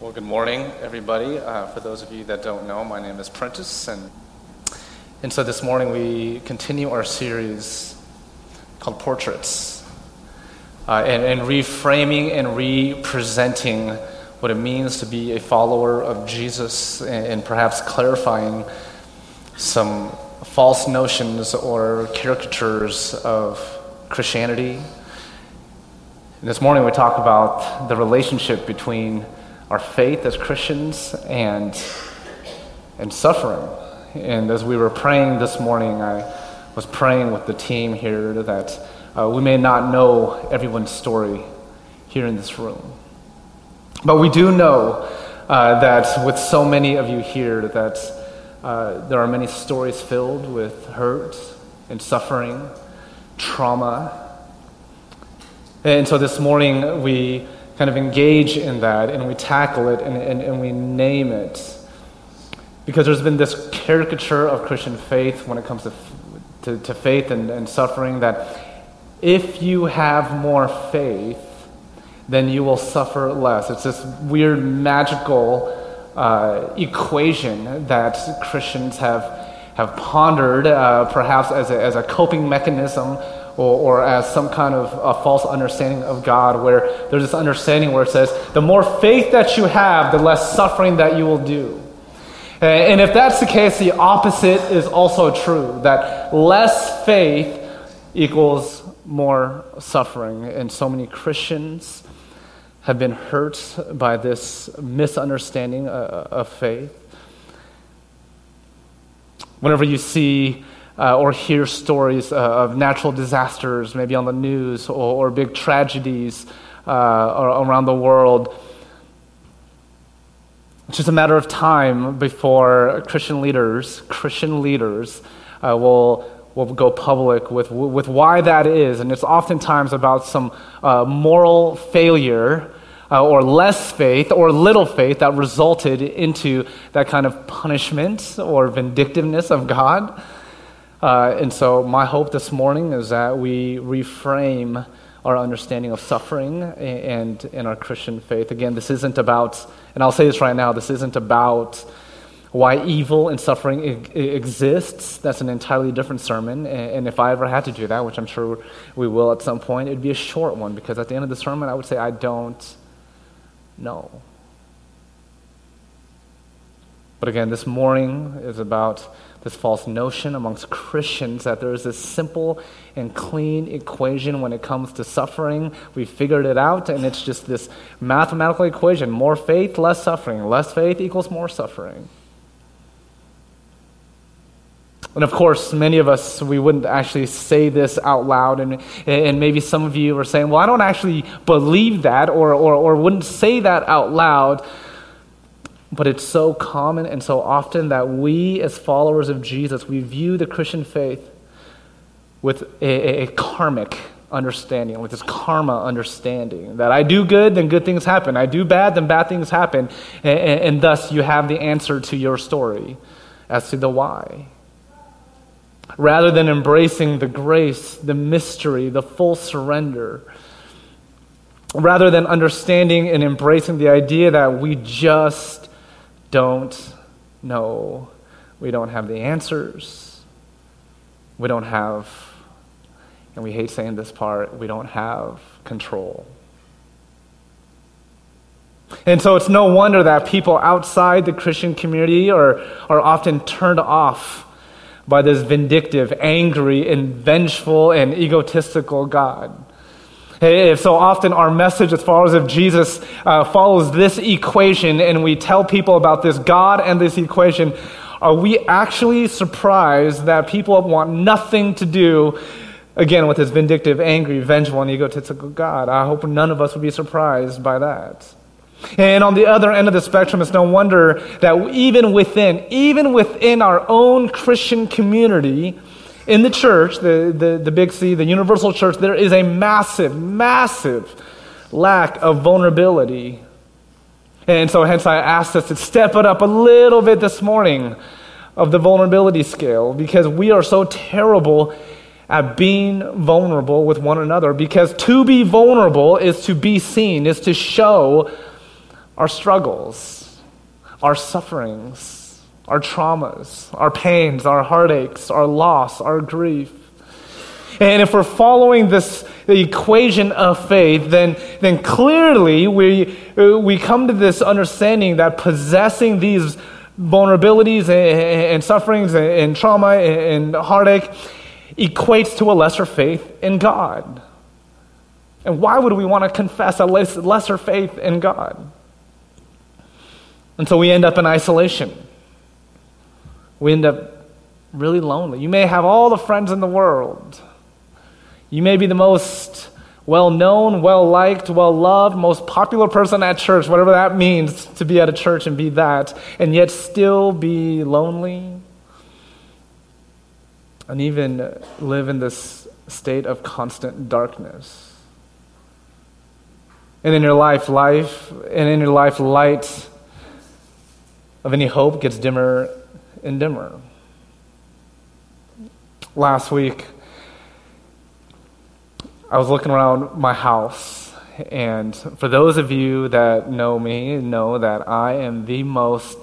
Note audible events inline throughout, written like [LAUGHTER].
Well, good morning, everybody. Uh, for those of you that don't know, my name is Prentice, and and so this morning we continue our series called Portraits, uh, and, and reframing and representing what it means to be a follower of Jesus, and, and perhaps clarifying some false notions or caricatures of Christianity. And this morning we talk about the relationship between our faith as Christians and, and suffering. And as we were praying this morning, I was praying with the team here that uh, we may not know everyone's story here in this room. But we do know uh, that with so many of you here, that uh, there are many stories filled with hurt and suffering, trauma. And so this morning we kind of engage in that and we tackle it and, and, and we name it. Because there's been this caricature of Christian faith when it comes to, to, to faith and, and suffering that if you have more faith, then you will suffer less. It's this weird magical uh, equation that Christians have, have pondered, uh, perhaps as a, as a coping mechanism or, or as some kind of a false understanding of God, where there's this understanding where it says, the more faith that you have, the less suffering that you will do. And if that's the case, the opposite is also true that less faith equals more suffering. And so many Christians have been hurt by this misunderstanding uh, of faith. Whenever you see uh, or hear stories uh, of natural disasters, maybe on the news, or, or big tragedies uh, around the world. It's just a matter of time before Christian leaders, Christian leaders, uh, will will go public with with why that is, and it's oftentimes about some uh, moral failure. Uh, or less faith or little faith that resulted into that kind of punishment or vindictiveness of God. Uh, and so, my hope this morning is that we reframe our understanding of suffering and in our Christian faith. Again, this isn't about, and I'll say this right now, this isn't about why evil and suffering exists. That's an entirely different sermon. And if I ever had to do that, which I'm sure we will at some point, it'd be a short one because at the end of the sermon, I would say, I don't know. But again, this morning is about this false notion amongst Christians that there is this simple and clean equation when it comes to suffering. We figured it out, and it's just this mathematical equation more faith, less suffering. Less faith equals more suffering. And of course, many of us, we wouldn't actually say this out loud. And, and maybe some of you are saying, well, I don't actually believe that or, or, or wouldn't say that out loud. But it's so common and so often that we, as followers of Jesus, we view the Christian faith with a, a, karmic understanding, with this karma understanding that I do good, then good things happen. I do bad, then bad things happen. And, and, and thus, you have the answer to your story as to the why. Rather than embracing the grace, the mystery, the full surrender, rather than understanding and embracing the idea that we just don't know. We don't have the answers. We don't have, and we hate saying this part, we don't have control. And so it's no wonder that people outside the Christian community are, are often turned off by this vindictive, angry, and vengeful and egotistical God. If so often our message as followers of Jesus uh, follows this equation and we tell people about this God and this equation, are we actually surprised that people want nothing to do, again, with this vindictive, angry, vengeful, and egotistical God? I hope none of us would be surprised by that. And on the other end of the spectrum, it's no wonder that even within, even within our own Christian community, in the church, the, the, the big C, the universal church, there is a massive, massive lack of vulnerability. And so, hence, I asked us to step it up a little bit this morning of the vulnerability scale because we are so terrible at being vulnerable with one another. Because to be vulnerable is to be seen, is to show our struggles, our sufferings, our traumas, our pains, our heartaches, our loss, our grief. And if we're following this equation of faith, then, then clearly we, we come to this understanding that possessing these vulnerabilities and, and sufferings and, and trauma and, and heartache equates to a lesser faith in God. And why would we want to confess a lesser faith in God? And so we end up in isolation. We end up really lonely. You may have all the friends in the world. You may be the most well known, well liked, well loved, most popular person at church, whatever that means to be at a church and be that, and yet still be lonely and even live in this state of constant darkness. And in your life, life, and in your life, light of any hope gets dimmer and dimmer. Last week, I was looking around my house, and for those of you that know me, know that I am the most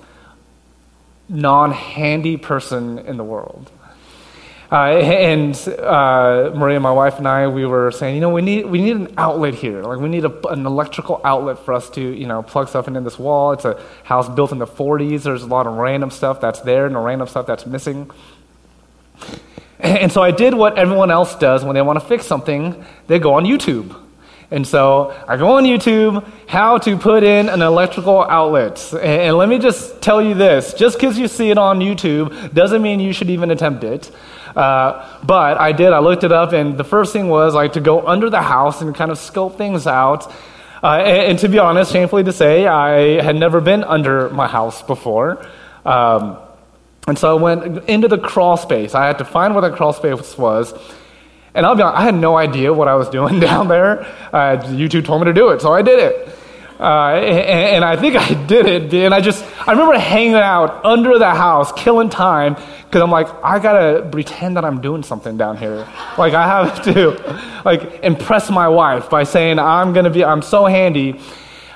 non handy person in the world. Uh, [LAUGHS] and uh, Maria, my wife, and I, we were saying, you know, we need we need an outlet here. Like we need a, an electrical outlet for us to, you know, plug stuff into this wall. It's a house built in the 40s. There's a lot of random stuff that's there and random stuff that's missing. [LAUGHS] And so I did what everyone else does when they want to fix something. They go on YouTube. And so I go on YouTube, how to put in an electrical outlet. And let me just tell you this just because you see it on YouTube doesn't mean you should even attempt it. Uh, but I did, I looked it up, and the first thing was like to go under the house and kind of scope things out. Uh, and, and, to be honest, shamefully to say, I had never been under my house before. Um, and so I went into the crawl space. I had to find where the crawl space was. And I'll be honest, I had no idea what I was doing [LAUGHS] down there. Uh, YouTube told me to do it, so I did it. Uh, and, and, I think I did it. And I just, I remember hanging out under the house, killing time, because I'm like, I gotta pretend that I'm doing something down here. Like, I have to, like, impress my wife by saying, I'm gonna be, I'm so handy.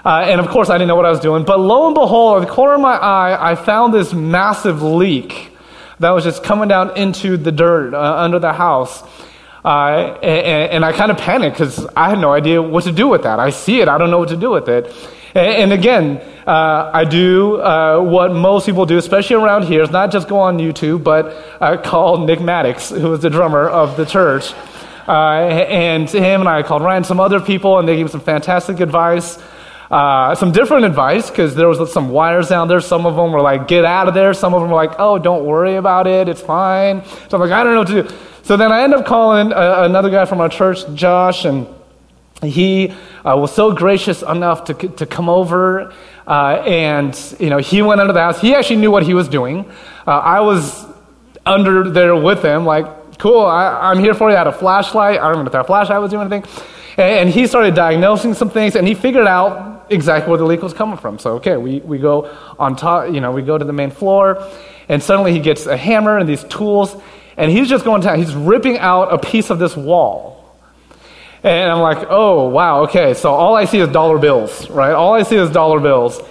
Uh, and of course, I didn't know what I was doing. But lo and behold, at the corner of my eye, I found this massive leak that was just coming down into the dirt uh, under the house. Uh, and, and, I kind of panicked because I had no idea what to do with that. I see it, I don't know what to do with it. And, and again, uh, I do uh, what most people do, especially around here, is not just go on YouTube, but uh, call Nick Maddox, who is the drummer of the church. Uh, and him and I called Ryan, some other people, and they gave me some fantastic advice. Uh, some different advice because there was some wires down there. Some of them were like, get out of there. Some of them were like, oh, don't worry about it. It's fine. So I'm like, I don't know what to do. So then I end up calling uh, another guy from our church, Josh, and he uh, was so gracious enough to, to come over. Uh, and, you know, he went under the house. He actually knew what he was doing. Uh, I was under there with him, like, cool, I, am here for you. I had a flashlight. I don't remember if that flashlight was doing anything. And, and he started diagnosing some things, and he figured out exactly where the leak was coming from. So, okay, we, we go on top, you know, we go to the main floor, and suddenly he gets a hammer and these tools, and he's just going down. He's ripping out a piece of this wall. And I'm like, oh, wow, okay. So all I see is dollar bills, right? All I see is dollar bills.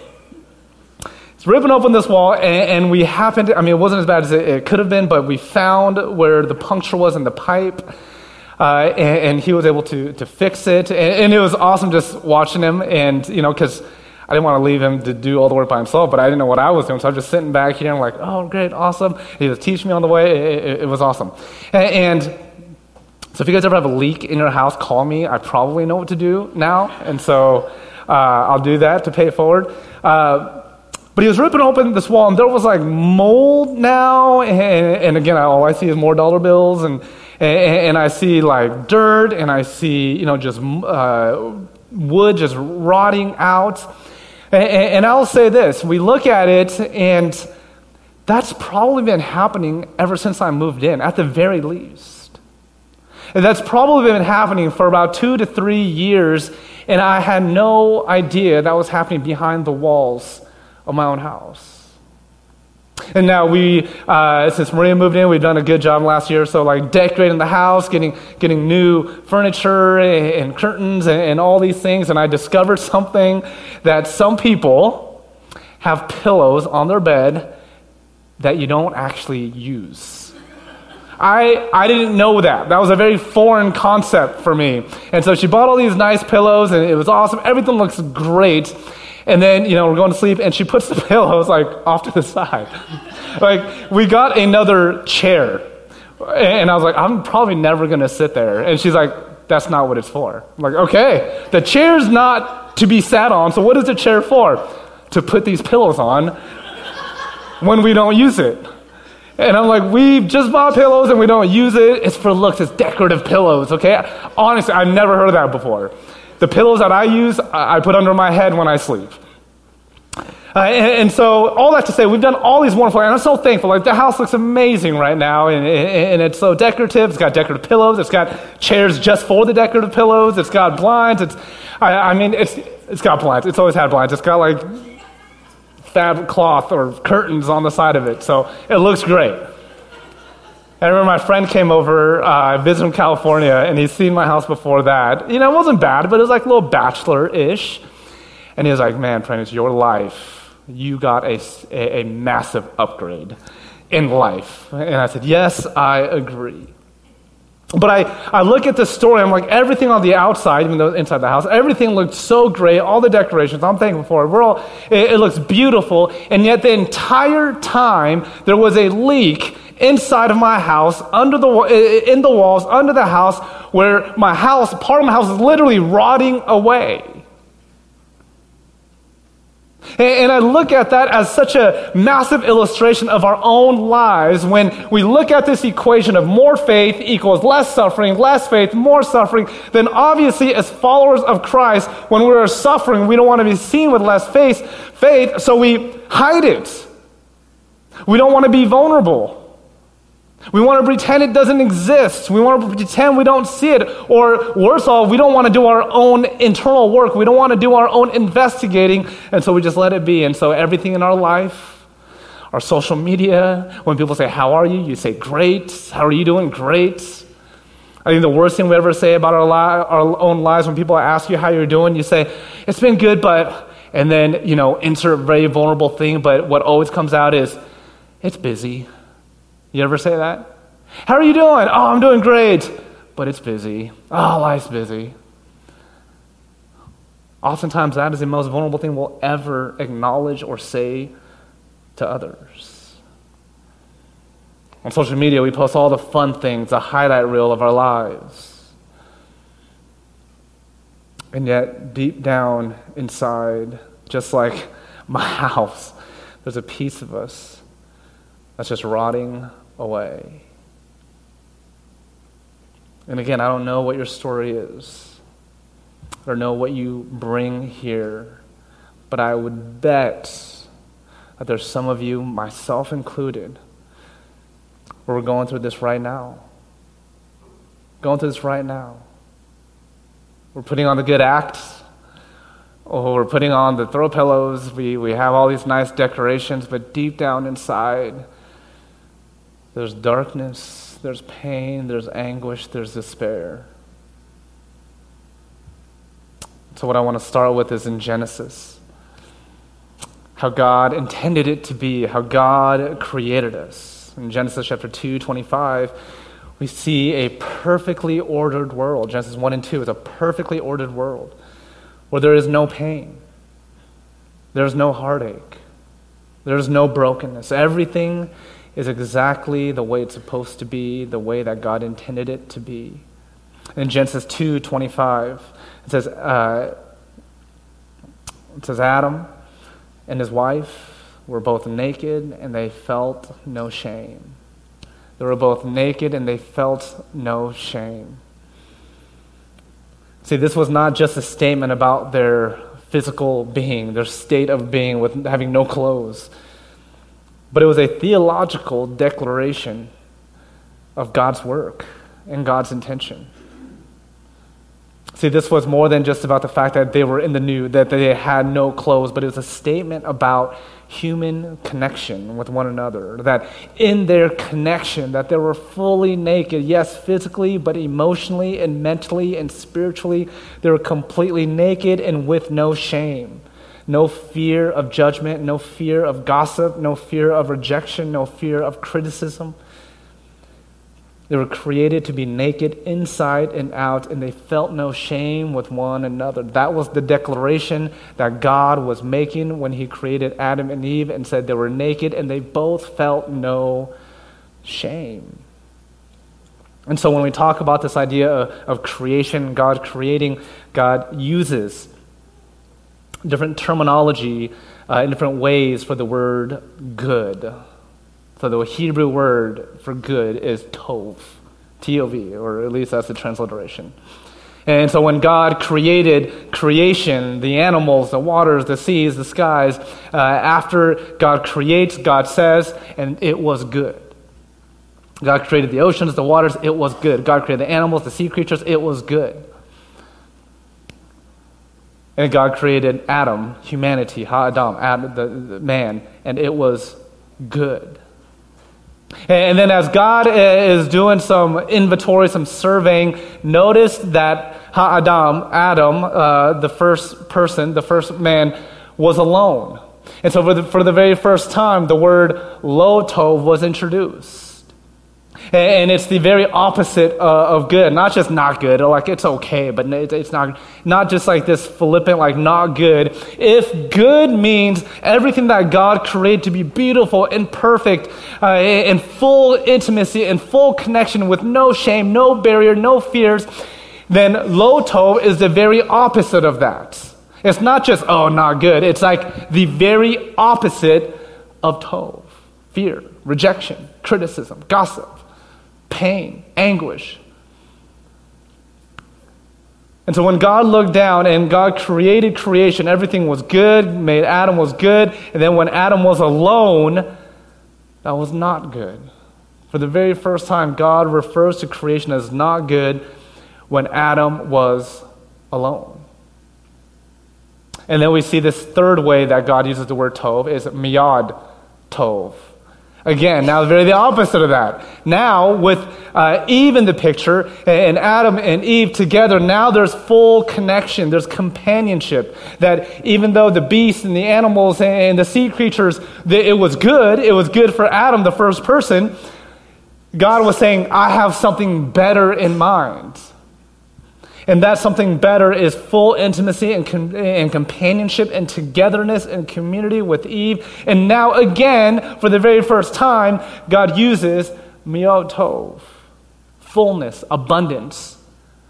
It's ripping open this wall, and, and we happened, I mean, it wasn't as bad as it, it, could have been, but we found where the puncture was in the pipe. Uh, and, and, he was able to, to fix it. And, and, it was awesome just watching him. And, you know, because I didn't want to leave him to do all the work by himself, but I didn't know what I was doing. So I was just sitting back here I'm like, oh, great, awesome. He was teaching me on the way. It, it, it was awesome. And, and so if you guys ever have a leak in your house, call me. I probably know what to do now. And so uh, I'll do that to pay it forward. Uh, but he was ripping open this wall, and there was like mold now. And, and again, all I see is more dollar bills, and, and, and I see like dirt, and I see, you know, just uh, wood just rotting out. And, and I'll say this we look at it, and that's probably been happening ever since I moved in, at the very least. And that's probably been happening for about two to three years, and I had no idea that was happening behind the walls of my own house. And now we, uh, since Maria moved in, we've done a good job last year. So like decorating the house, getting getting new furniture and, and curtains and, and all these things. And I discovered [LAUGHS] something that some people have pillows on their bed that you don't actually use. I, I didn't know that. That was a very foreign concept for me. And so she bought all these nice pillows, and it was awesome. Everything looks great. And then, you know, we're going to sleep, and she puts the [LAUGHS] pillows like off to the side. like, we got another chair. And I was like, I'm probably never going to sit there. And she's like, that's not what it's for. I'm like, okay, the chair's not to be sat on, so what is the chair for? To put these pillows on when we don't use it. And I'm like, we just bought pillows and we don't use it. It's for looks, it's decorative pillows, okay? Honestly, I've never heard of that before. The pillows that I use, I put under my head when I sleep. Uh, and, and, so, all that to say, we've done all these wonderful, and I'm so thankful. Like, the house looks amazing right now, and, and, it's so decorative. It's got decorative pillows. It's got chairs just for the decorative pillows. It's got blinds. It's, I, I mean, it's, it's got blinds. It's always had blinds. It's got like fab cloth or curtains on the side of it, so it looks great. I remember my friend came over, uh, visited from California, and he'd seen my house before that. You know, it wasn't bad, but it was like a little bachelor ish. And he was like, Man, friend, it's your life, you got a, a, a massive upgrade in life. And I said, Yes, I agree. But I, I look at the story, I'm like, everything on the outside, even though inside the house, everything looked so great, all the decorations, I'm thankful for it. We're all, it, it looks beautiful. And yet the entire time, there was a leak inside of my house, under the, in the walls, under the house, where my house, part of my house is literally rotting away. And I look at that as such a massive illustration of our own lives when we look at this equation of more faith equals less suffering, less faith, more suffering, then obviously, as followers of Christ, when we're suffering, we don't want to be seen with less faith, faith, so we hide it. We don't want to be vulnerable. We want to pretend it doesn't exist. We want to pretend we don't see it. Or worse off, we don't want to do our own internal work. We don't want to do our own investigating. And so we just let it be. And so everything in our life, our social media, when people say, How are you? You say, Great. How are you doing? Great. I think the worst thing we ever say about our, li- our own lives when people ask you how you're doing, you say, It's been good, but. And then, you know, insert a very vulnerable thing, but what always comes out is, It's busy. You ever say that? How are you doing? Oh, I'm doing great. But it's busy. Oh, life's busy. Oftentimes, that is the most vulnerable thing we'll ever acknowledge or say to others. On social media, we post all the fun things, the highlight reel of our lives. And yet, deep down inside, just like [LAUGHS] my house, there's a piece of us that's just rotting away. And again, I don't know what your story is or know what you bring here, but I would bet that there's some of you, myself included, where we're going through this right now. Going through this right now. We're putting on the good acts. Oh, we're putting on the throw pillows. We, we have all these nice decorations, but deep down inside, there's darkness, there's pain, there's anguish, there's despair. So, what I want to start with is in Genesis how God intended it to be, how God created us. In Genesis chapter 2, 25, we see a perfectly ordered world. Genesis 1 and 2 is a perfectly ordered world where there is no pain, there's no heartache, there's no brokenness. Everything is exactly the way it's supposed to be, the way that God intended it to be. In Genesis 2 25, it says, uh, it says, Adam and his wife were both naked and they felt no shame. They were both naked and they felt no shame. See, this was not just a statement about their physical being, their state of being with having no clothes but it was a theological declaration of God's work and God's intention. See, this was more than just about the fact that they were in the nude, that they had no clothes, but it was a statement about human connection with one another. That in their connection, that they were fully naked, yes, physically, but emotionally and mentally and spiritually, they were completely naked and with no shame. No fear of judgment, no fear of gossip, no fear of rejection, no fear of criticism. They were created to be naked inside and out, and they felt no shame with one another. That was the declaration that God was making when He created Adam and Eve and said they were naked, and they both felt no shame. And so when we talk about this idea of, of creation, God creating, God uses different terminology uh, in different ways for the word good. So the Hebrew word for good is tov, T O V, or at least that's the transliteration. And so when God created creation, the animals, the waters, the seas, the skies, uh, after God creates, God says, and it was good. God created the oceans, the waters, it was good. God created the animals, the sea creatures, it was good. And God created Adam, humanity, Ha Adam, Adam the, the man, and it was good. And then, as God is doing some inventory, some surveying, notice that Ha Adam, Adam, uh, the first person, the first man, was alone. And so, for the, for the very first time, the word lo tov was introduced. And it's the very opposite uh, of good. Not just not good, like it's okay, but it's not, not just like this flippant, like not good. If good means everything that God created to be beautiful and perfect, uh, in full intimacy, in full connection with no shame, no barrier, no fears, then lo tov is the very opposite of that. It's not just, oh, not good. It's like the very opposite of tov fear, rejection, criticism, gossip pain, anguish. And so when God looked down and God created creation, everything was good, made Adam was good, and then when Adam was alone, that was not good. For the very first time, God refers to creation as not good when Adam was alone. And then we see this third way that God uses the word tov is miyad tov. Again, now very the opposite of that. Now, with uh, Eve in the picture and Adam and Eve together, now there's full connection. There's companionship. That even though the beasts and the animals and the sea creatures, it was good, it was good for Adam, the first person, God was saying, I have something better in mind. And that something better is full intimacy and, com- and companionship and togetherness and community with Eve. And now, again, for the very first time, God uses miotov, fullness, abundance,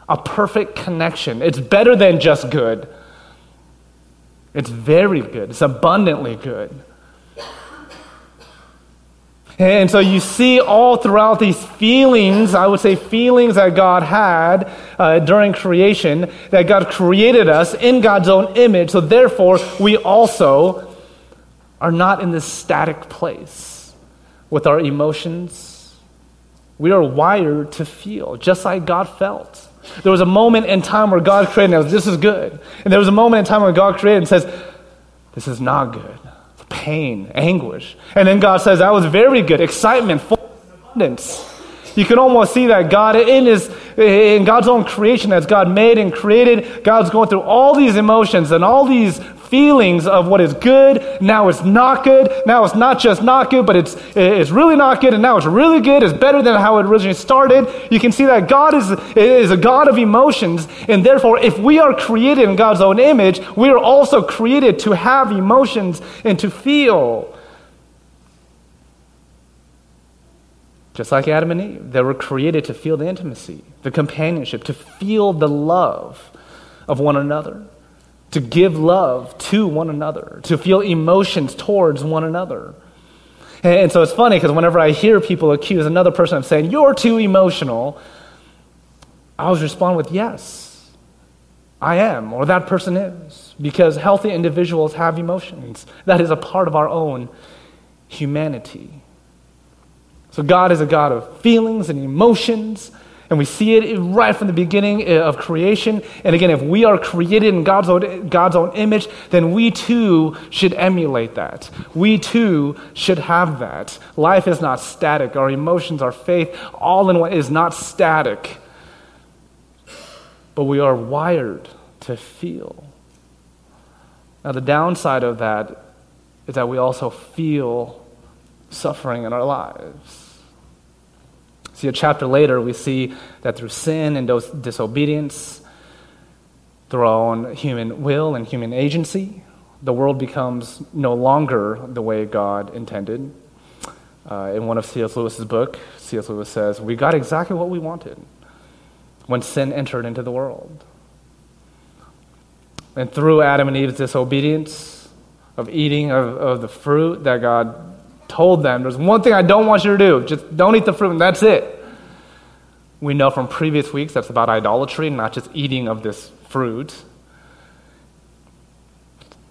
a perfect connection. It's better than just good, it's very good, it's abundantly good. And so you see all throughout these feelings, I would say feelings that God had uh, during creation, that God created us in God's own image. So therefore, we also are not in this static place with our emotions. We are wired to feel, just like God felt. There was a moment in time where God created and was, this is good. And there was a moment in time where God created and says, this is not good pain, anguish. And then God says, That was very good, excitement, full abundance. You can almost see that God in his in God's own creation as God made and created, God's going through all these emotions and all these feelings of what is good. Now it's not good. Now it's not just not good, but it's, it's really not good. And now it's really good. It's better than how it originally started. You can see that God is, is a God of emotions. And therefore, if we are created in God's own image, we are also created to have emotions and to feel. Just like Adam and Eve, they were created to feel the intimacy, the companionship, to feel the love of one another to give love to one another, to feel emotions towards one another. And so it's funny because whenever I hear people accuse another person of saying, You're too emotional, I always respond with, Yes, I am, or that person is. Because healthy individuals have emotions. That is a part of our own humanity. So God is a God of feelings and emotions And we see it right from the beginning uh, of creation. And again, if we are created in God's own, God's own image, then we too should emulate that. We too should have that. Life is not static. Our emotions, our faith, all in one is not static. But we are wired to feel. Now, the downside of that is that we also feel suffering in our lives. See, a chapter later, we see that through sin and those disobedience, through our own human will and human agency, the world becomes no longer the way God intended. Uh, in one of C.S. Lewis's book, C.S. Lewis says, "We got exactly what we wanted when sin entered into the world." And through Adam and Eve's disobedience of eating of, of the fruit that God told them, there's one thing I don't want you to do. Just don't eat the fruit, and that's it. We know from previous weeks that's about idolatry, not just eating of this fruit.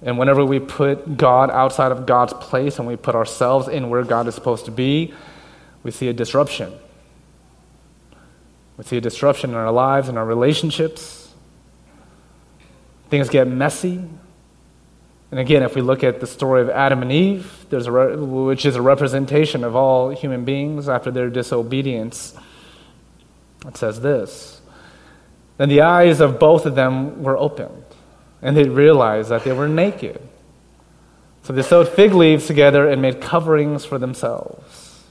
And whenever we put God outside of God's place and we put ourselves in where God is supposed to be, we see a disruption. We see a disruption in our lives and our relationships. Things get messy. And again, if we look at the story of Adam and Eve, re- which is a representation of all human beings after their disobedience, it says this Then the eyes of both of them were opened, and they realized that they were naked. So they sewed fig leaves together and made coverings for themselves.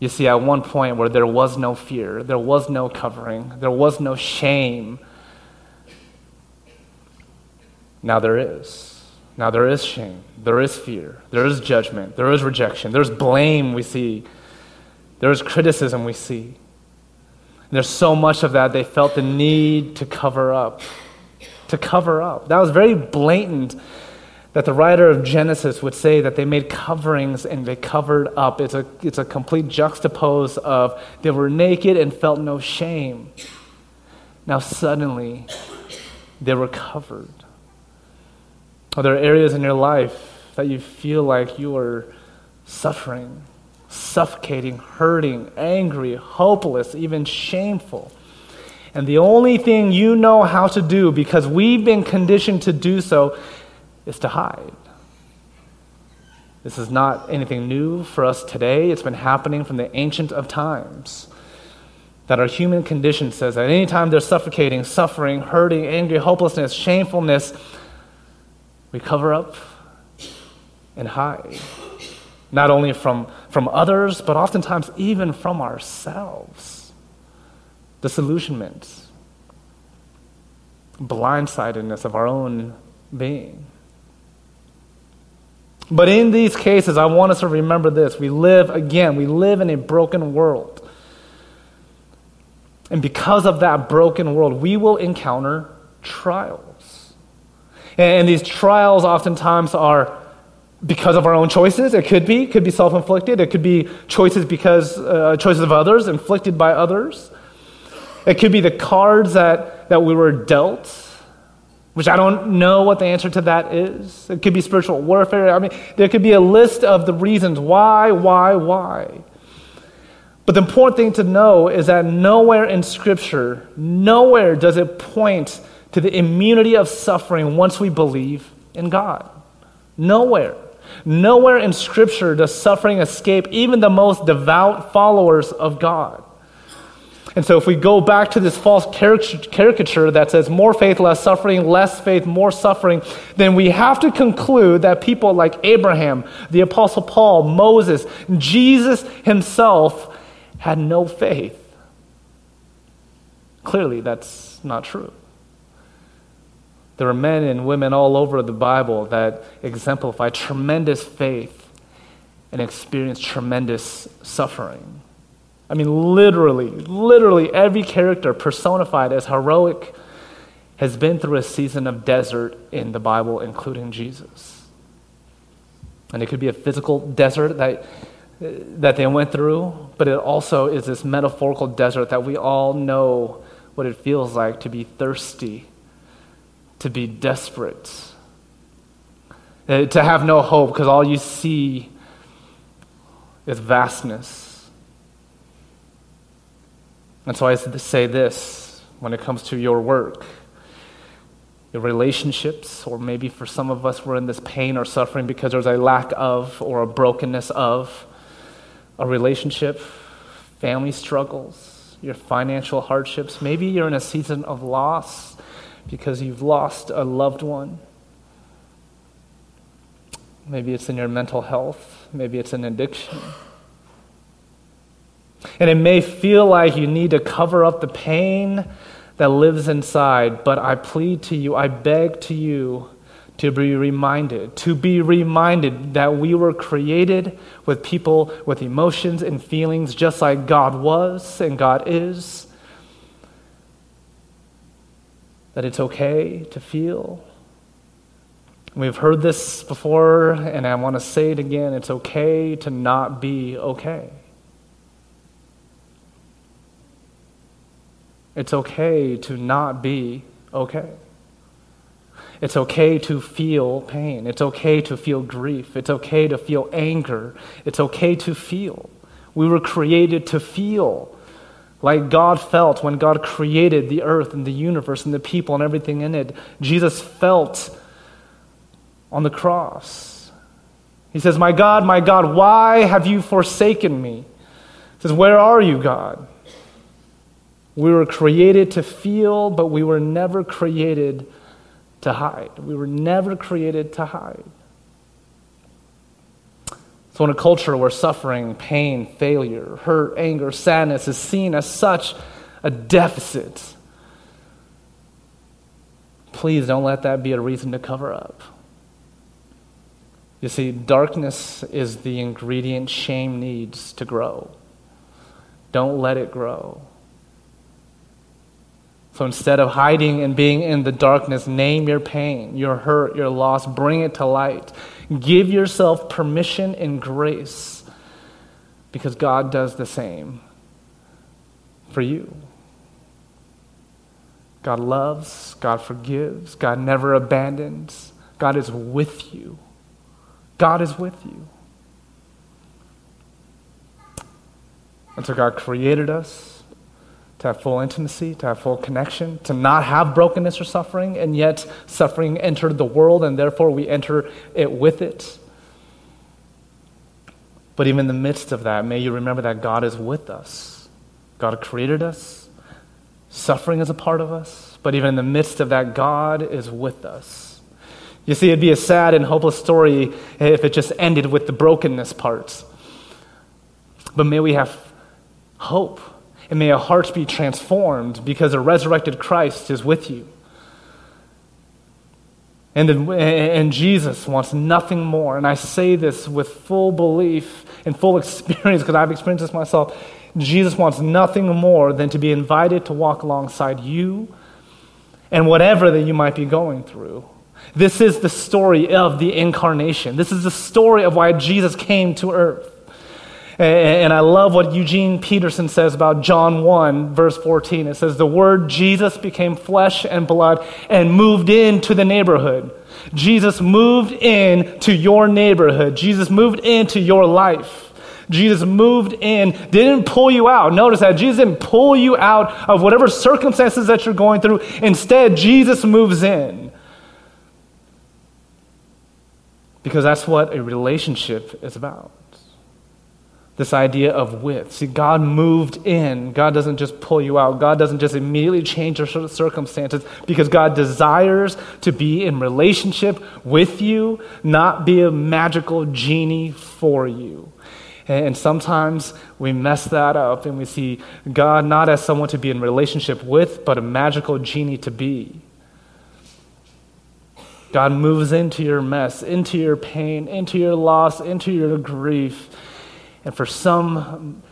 You see, at one point where there was no fear, there was no covering, there was no shame now there is. Now there is shame. There is fear. There is judgment. There is rejection. There's blame we see. There is criticism we see. And there's so much of that they felt the need to cover up. To cover up. That was very blatant that the writer of Genesis would say that they made coverings and they covered up. It's a, it's a complete juxtapose of they were naked and felt no shame. Now suddenly they were covered. Are there areas in your life that you feel like you are suffering, suffocating, hurting, angry, hopeless, even shameful? And the only thing you know how to do, because we've been conditioned to do so, is to hide. This is not anything new for us today. It's been happening from the ancient of times. That our human condition says that anytime there's suffocating, suffering, hurting, angry, hopelessness, shamefulness, we cover up and hide. Not only from, from others, but oftentimes even from ourselves. Disillusionment, blindsidedness of our own being. But in these cases, I want us to remember this. We live, again, we live in a broken world. And because of that broken world, we will encounter trials. And these trials oftentimes are because of our own choices. It could be, could be self-inflicted. It could be choices because uh, choices of others, inflicted by others. It could be the cards that, that we were dealt, which I don't know what the answer to that is. It could be spiritual warfare. I mean, there could be a list of the reasons why, why, why. But the important thing to know is that nowhere in Scripture, nowhere does it point to the immunity of suffering once we believe in God. Nowhere. Nowhere in Scripture does suffering escape even the most devout followers of God. And so, if we go back to this false caricature that says more faith, less suffering, less faith, more suffering, then we have to conclude that people like Abraham, the Apostle Paul, Moses, Jesus himself had no faith. Clearly, that's not true. There are men and women all over the Bible that exemplify tremendous faith and experience tremendous suffering. I mean, literally, literally every character personified as heroic has been through a season of desert in the Bible, including Jesus. And it could be a physical desert that, that they went through, but it also is this metaphorical desert that we all know what it feels like to be thirsty to be desperate, uh, to have no hope because all you see is vastness. And so I say this when it comes to your work, your relationships, or maybe for some of us, we're in this pain or suffering because there's a lack of or a brokenness of a relationship, family struggles, your financial hardships. Maybe you're in a season of loss because you've lost a loved one. Maybe it's in your mental health, maybe it's an addiction. And it may feel like you need to cover up the pain that lives inside, but I plead to you, I beg to you to be reminded, to be reminded that we were created with people with emotions and feelings just like God was and God is. That it's okay to feel. We've heard this before, and I want to say it again it's okay to not be okay. It's okay to not be okay. It's okay to feel pain. It's okay to feel grief. It's okay to feel anger. It's okay to feel. We were created to feel like God felt when God created the earth and the universe and the people and everything in it. Jesus felt on the cross. He says, My God, my God, why have you forsaken me? He says, Where are you, God? We were created to feel, but we were never created to hide. We were never created to hide. So, in a culture where suffering, pain, failure, hurt, anger, sadness is seen as such a deficit, please don't let that be a reason to cover up. You see, darkness is the ingredient shame needs to grow. Don't let it grow. So instead of hiding and being in the darkness, name your pain, your hurt, your loss, bring it to light. Give yourself permission and grace because God does the same for you. God loves, God forgives, God never abandons, God is with you. God is with you. And so God created us to have full intimacy, to have full connection, to not have brokenness or suffering, and yet suffering entered the world, and therefore we enter it with it. But even in the midst of that, may you remember that God is with us. God created us, suffering is a part of us, but even in the midst of that, God is with us. You see, it'd be a sad and hopeless story if it just ended with the brokenness parts. But may we have hope and may our hearts be transformed because a resurrected Christ is with you. And, and Jesus wants nothing more. And I say this with full belief and full [LAUGHS] experience because I've experienced this myself. Jesus wants nothing more than to be invited to walk alongside you and whatever that you might be going through. This is the story of the incarnation. This is the story of why Jesus came to earth. And I love what Eugene Peterson says about John 1, verse 14. It says, The word Jesus became flesh and blood and moved into the neighborhood. Jesus moved in to your neighborhood. Jesus moved into your life. Jesus moved in, didn't pull you out. Notice that Jesus didn't pull you out of whatever circumstances that you're going through. Instead, Jesus moves in. Because that's what a relationship is about this idea of with. See, God moved in. God doesn't just pull you out. God doesn't just immediately change your circumstances because God desires to be in relationship with you, not be a magical genie for you. And sometimes we mess that up and we see God not as someone to be in relationship with, but a magical genie to be. God moves into your mess, into your pain, into your loss, into your grief and for some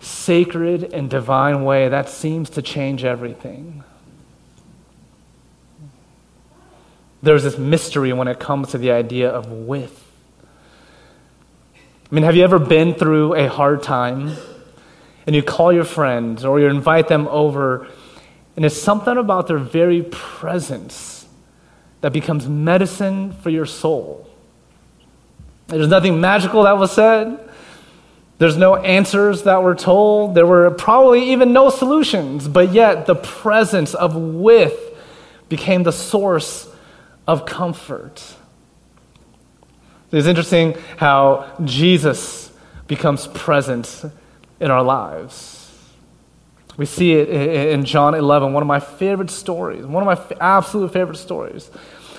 sacred and divine way, that seems to change everything. There's this mystery when it comes to the idea of with. I mean, have you ever been through a hard time and you call your friends or you invite them over, and it's something about their very presence that becomes medicine for your soul? There's nothing magical that was said. There's no answers that were told. There were probably even no solutions, but yet the presence of with became the source of comfort. It's interesting how Jesus becomes present in our lives. We see it in John 11, one of my favorite stories, one of my absolute favorite stories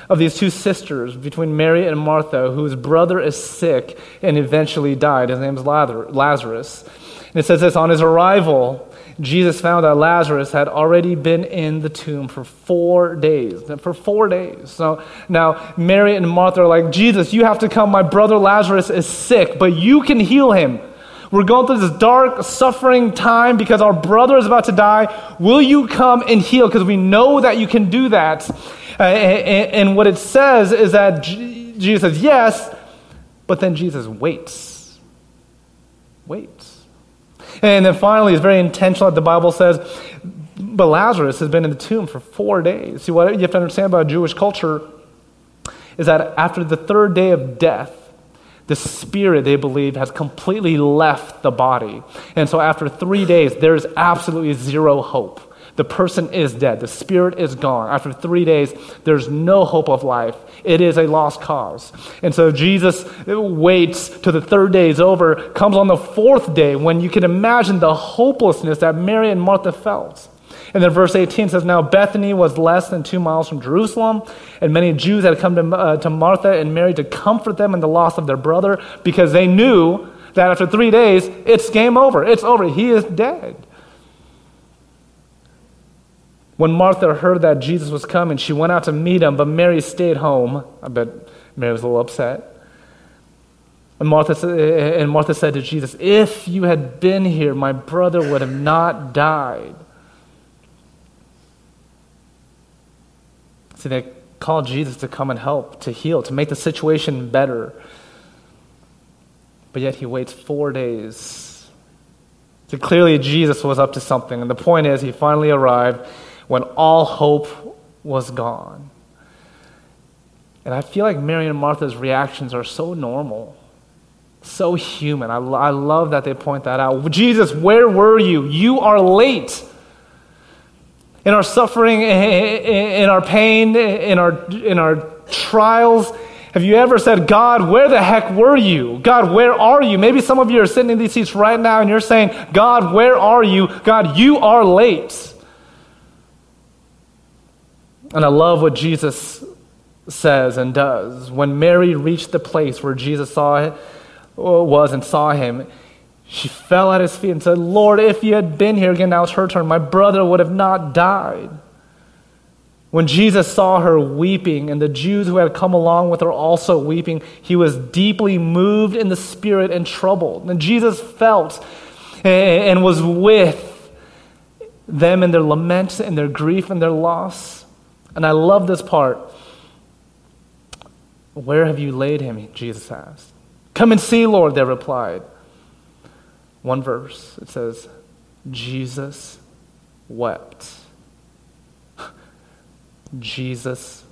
of these two sisters between Mary and Martha, whose brother is sick and eventually died. His name is Lazarus. And it says this On his arrival, Jesus found that Lazarus had already been in the tomb for four days. For four days. So now Mary and Martha are like, Jesus, you have to come. My brother Lazarus is sick, but you can heal him. We're going through this dark, suffering time because our brother is about to die. Will you come and heal? Because we know that you can do that. Uh, and, what it says is that Jesus says yes, but then Jesus waits. Waits. And then finally, it's very intentional that the Bible says, but Lazarus has been in the tomb for four days. See, what you have to understand about Jewish culture is that after the third day of death, the spirit, they believe, has completely left the body. And so after three days, there's absolutely zero hope. The person is dead. The spirit is gone. After three days, there's no hope of life. It is a lost cause. And so Jesus waits till the third day is over, comes on the fourth day when you can imagine the hopelessness that Mary and Martha felt. And then verse 18 says, Now Bethany was less than two miles from Jerusalem, and many Jews had come to, uh, to Martha and Mary to comfort them in the loss of their brother because they knew that after three days, it's game over. It's over. He is dead. When Martha heard that Jesus was coming, she went out to meet him, but Mary stayed home. I bet Mary was a little upset. And Martha, and Martha said to Jesus, If you had been here, my brother would have not died. See, they called Jesus to come and help, to heal, to make the situation better. But yet he waits four days. So clearly, Jesus was up to something. And the point is, he finally arrived when all hope was gone. And I feel like Mary and Martha's reactions are so normal, so human. I, I love that they point that out. Jesus, where were you? You are late. In our suffering, in our pain, in our, in our trials, have you ever said, God, where the heck were you? God, where are you? Maybe some of you are sitting in these seats right now and you're saying, God, where are you? God, you are late. And I love what Jesus says and does. When Mary reached the place where Jesus saw it, uh, was and saw him, she fell at his feet and said, Lord, if you had been here again, now it's her turn. My brother would have not died. When Jesus saw her weeping, and the Jews who had come along with her also weeping, he was deeply moved in the spirit and troubled. And Jesus felt and was with them in their lament and their grief and their loss. And I love this part. Where have you laid him? Jesus asked. Come and see, Lord, they replied. One verse, it says, Jesus wept. [LAUGHS] Jesus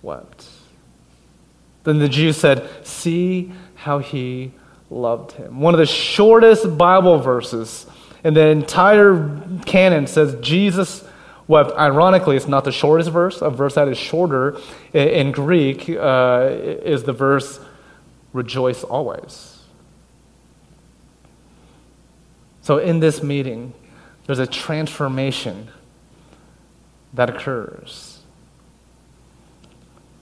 wept. Then the Jews said, See how he loved him. One of the shortest Bible verses in the entire canon says, Jesus what, ironically, it's not the shortest verse. A verse that is shorter in Greek uh, is the verse, rejoice always. So, in this meeting, there's a transformation that occurs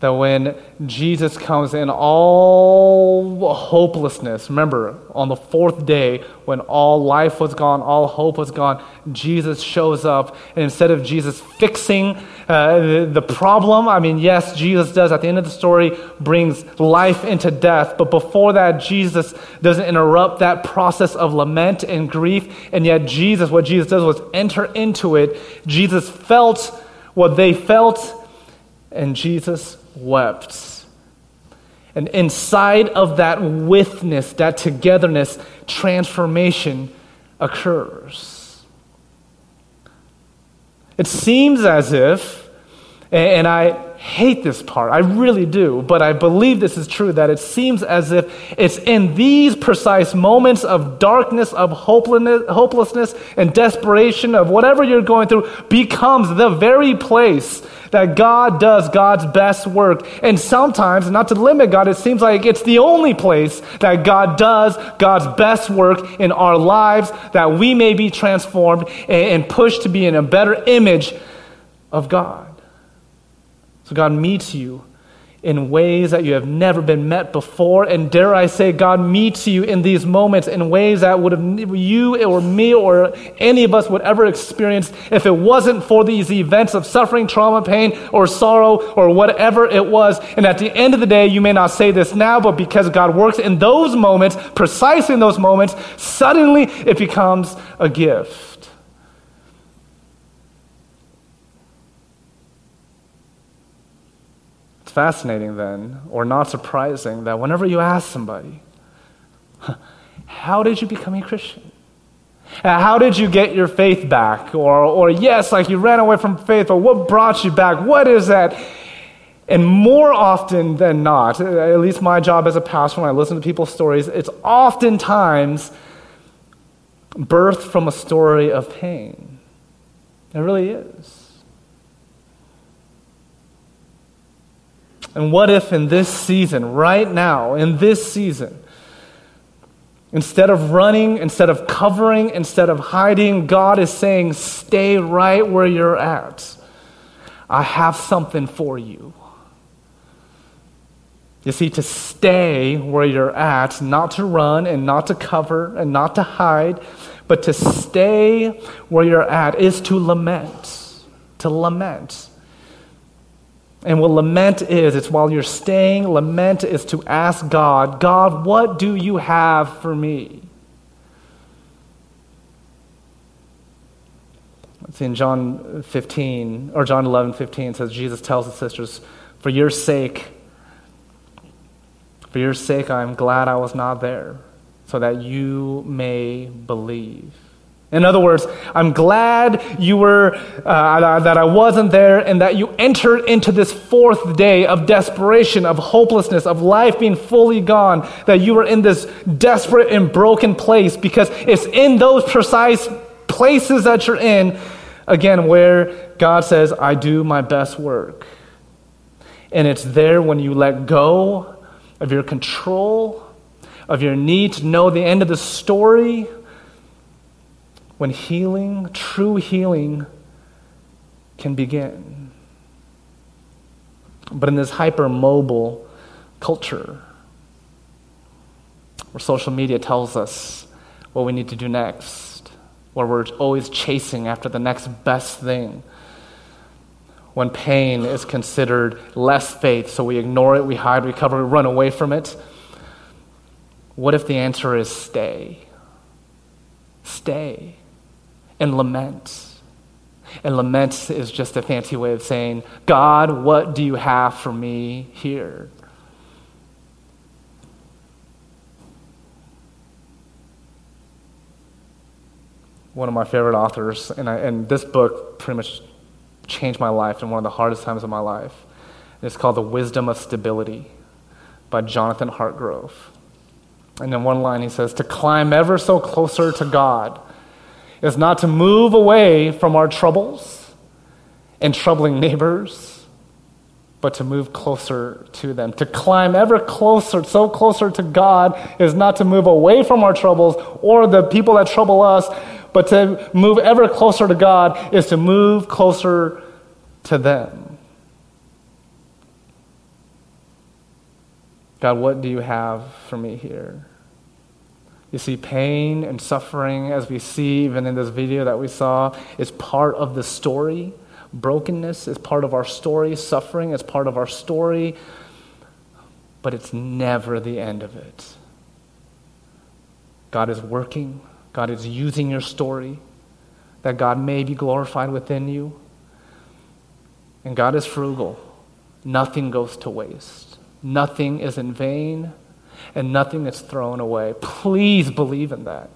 that when Jesus comes in all hopelessness, remember, on the fourth day, when all life was gone, all hope was gone, Jesus shows up. And instead of Jesus fixing uh, the, problem, I mean, yes, Jesus does at the end of the story, brings life into death. But before that, Jesus doesn't interrupt that process of lament and grief. And yet, Jesus, what Jesus does was enter into it. Jesus felt what they felt, and Jesus wept. And inside of that witness, that togetherness, transformation occurs. It seems as if, and I hate this part. I really do. But I believe this is true that it seems as if it's in these precise moments of darkness, of hopelessness, and desperation, of whatever you're going through, becomes the very place that God does God's best work. And sometimes, not to limit God, it seems like it's the only place that God does God's best work in our lives, that we may be transformed and pushed to be in a better image of God. So God meets you in ways that you have never been met before. And dare I say, God meets you in these moments in ways that would have you or me or any of us would ever experience if it wasn't for these events of suffering, trauma, pain, or sorrow, or whatever it was. And at the end of the day, you may not say this now, but because God works in those moments, precisely in those moments, suddenly it becomes a gift. It's fascinating then, or not surprising, that whenever you ask somebody, [LAUGHS] How did you become a Christian? Uh, how did you get your faith back? Or, or yes, like you ran away from faith, but what brought you back? What is that? And more often than not, at least my job as a pastor, when I listen to people's stories, it's oftentimes birthed from a story of pain. It really is. And what if in this season, right now, in this season, instead of running, instead of covering, instead of hiding, God is saying, stay right where you're at. I have something for you. You see, to stay where you're at, not to run and not to cover and not to hide, but to stay where you're at is to lament. To lament. And what lament is, it's while you're staying, lament is to ask God, God, what do you have for me? It's in John 15, or John 11, 15, says, Jesus tells his sisters, For your sake, for your sake, I am glad I was not there, so that you may believe. In other words, I'm glad you were, uh, that I wasn't there and that you entered into this fourth day of desperation, of hopelessness, of life being fully gone, that you were in this desperate and broken place because it's in those precise places that you're in, again, where God says, I do my best work. And it's there when you let go of your control, of your need to know the end of the story when healing, true healing, can begin. But in this hypermobile culture, where social media tells us what we need to do next, where we're always chasing after the next best thing, when pain is considered less faith, so we ignore it, we hide, we cover, we run away from it. What if the answer is stay? Stay and lament. And lament is just a fancy way of saying, God, what do you have for me here? One of my favorite authors, and, I, and this book pretty much changed my life in one of the hardest times of my life. It's called The Wisdom of Stability by Jonathan Hartgrove. And in one line, he says, To climb ever so closer to God is not to move away from our troubles and troubling neighbors, but to move closer to them. To climb ever closer, so closer to God, is not to move away from our troubles or the people that trouble us, but to move ever closer to God is to move closer to them. God, what do you have for me here? You see, pain and suffering, as we see even in this video that we saw, is part of the story. Brokenness is part of our story. Suffering is part of our story. But it's never the end of it. God is working, God is using your story, that God may be glorified within you. And God is frugal. Nothing goes to waste, nothing is in vain and nothing is thrown away. Please believe in that.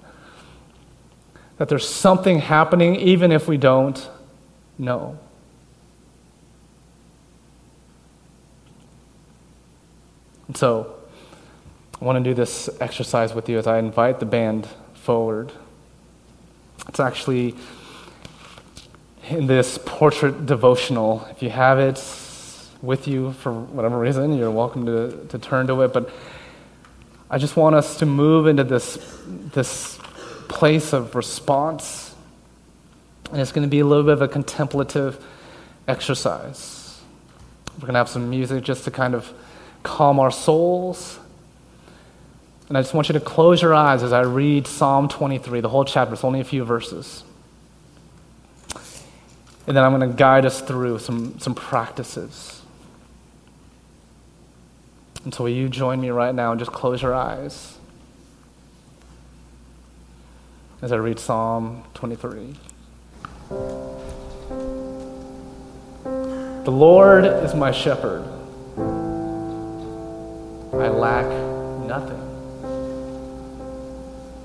That there's something happening even if we don't know. And so, I want to do this exercise with you as I invite the band forward. It's actually in this portrait devotional. If you have it with you for whatever reason, you're welcome to, to turn to it. But I just want us to move into this, this place of response. And it's going to be a little bit of a contemplative exercise. We're going to have some music just to kind of calm our souls. And I just want you to close your eyes as I read Psalm 23, the whole chapter. It's only a few verses. And then I'm going to guide us through some, some practices. And so, will you join me right now and just close your eyes as I read Psalm 23? The Lord is my shepherd. I lack nothing.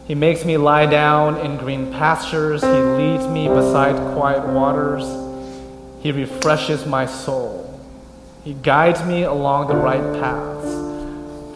He makes me lie down in green pastures. He leads me beside quiet waters. He refreshes my soul. He guides me along the right paths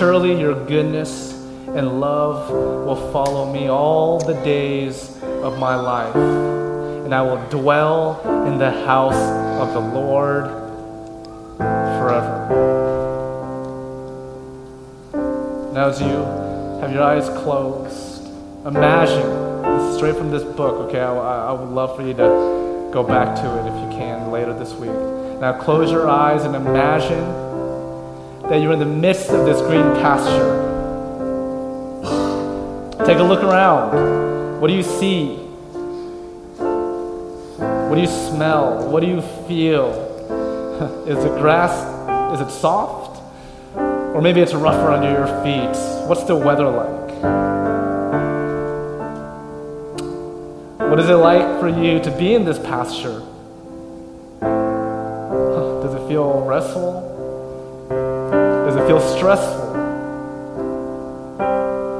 Surely your goodness and love will follow me all the days of my life, and I will dwell in the house of the Lord forever. Now, as you have your eyes closed, imagine, straight from this book, okay? I, I would love for you to go back to it if you can later this week. Now, close your eyes and imagine that you're in the midst of this green pasture. Take a look around. What do you see? What do you smell? What do you feel? [LAUGHS] is the grass, is it soft? Or maybe it's rougher under your feet. What's the weather like? What is it like for you to be in this pasture? Does it feel restful? Feel stressful?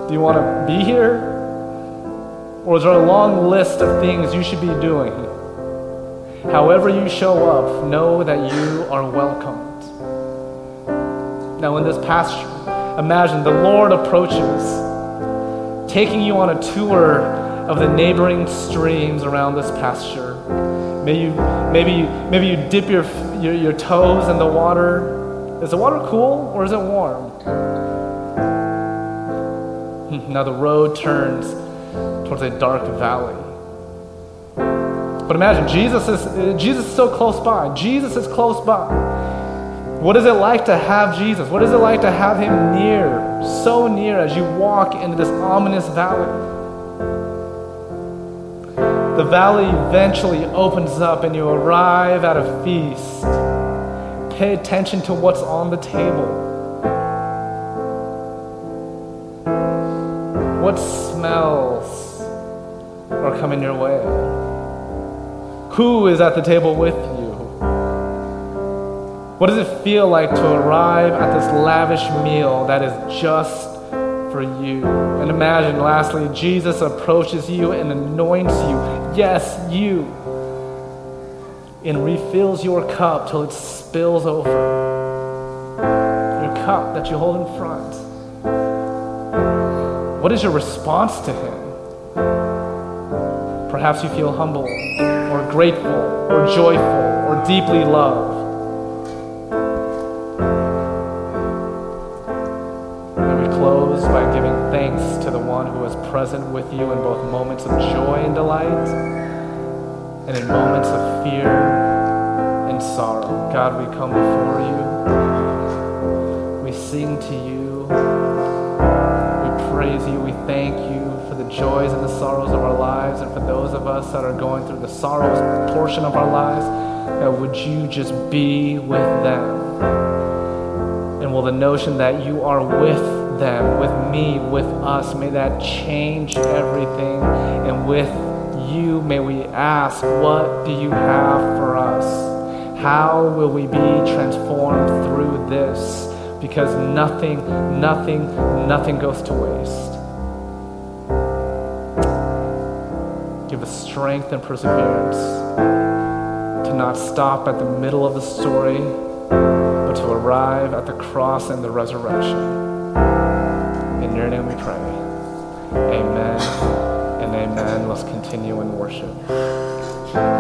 Do you want to be here? Or is there a long list of things you should be doing? However, you show up, know that you are welcomed. Now, in this pasture, imagine the Lord approaches, taking you on a tour of the neighboring streams around this pasture. Maybe you, maybe maybe you dip your, your, your toes in the water. Is the water cool or is it warm? [LAUGHS] Now the road turns towards a dark valley. But imagine Jesus is Jesus is so close by. Jesus is close by. What is it like to have Jesus? What is it like to have Him near, so near as you walk into this ominous valley? The valley eventually opens up and you arrive at a feast. Pay attention to what's on the table. What smells are coming your way? Who is at the table with you? What does it feel like to arrive at this lavish meal that is just for you? And imagine, lastly, Jesus approaches you and anoints you. Yes, you. And refills your cup till it spills over. Your cup that you hold in front. What is your response to Him? Perhaps you feel humble, or grateful, or joyful, or deeply loved. And in moments of fear and sorrow. God, we come before you. We sing to you. We praise you. We thank you for the joys and the sorrows of our lives. And for those of us that are going through the sorrows portion of our lives, that would you just be with them? And will the notion that you are with them, with me, with us. May that change everything. And with may we ask, what do you have for us? How will we be transformed through this? Because nothing, nothing, nothing goes to waste. Give us strength and perseverance to not stop at the middle of the story, but to arrive at the cross and the resurrection. In your name we pray. Amen and amen. Let's continue in worship.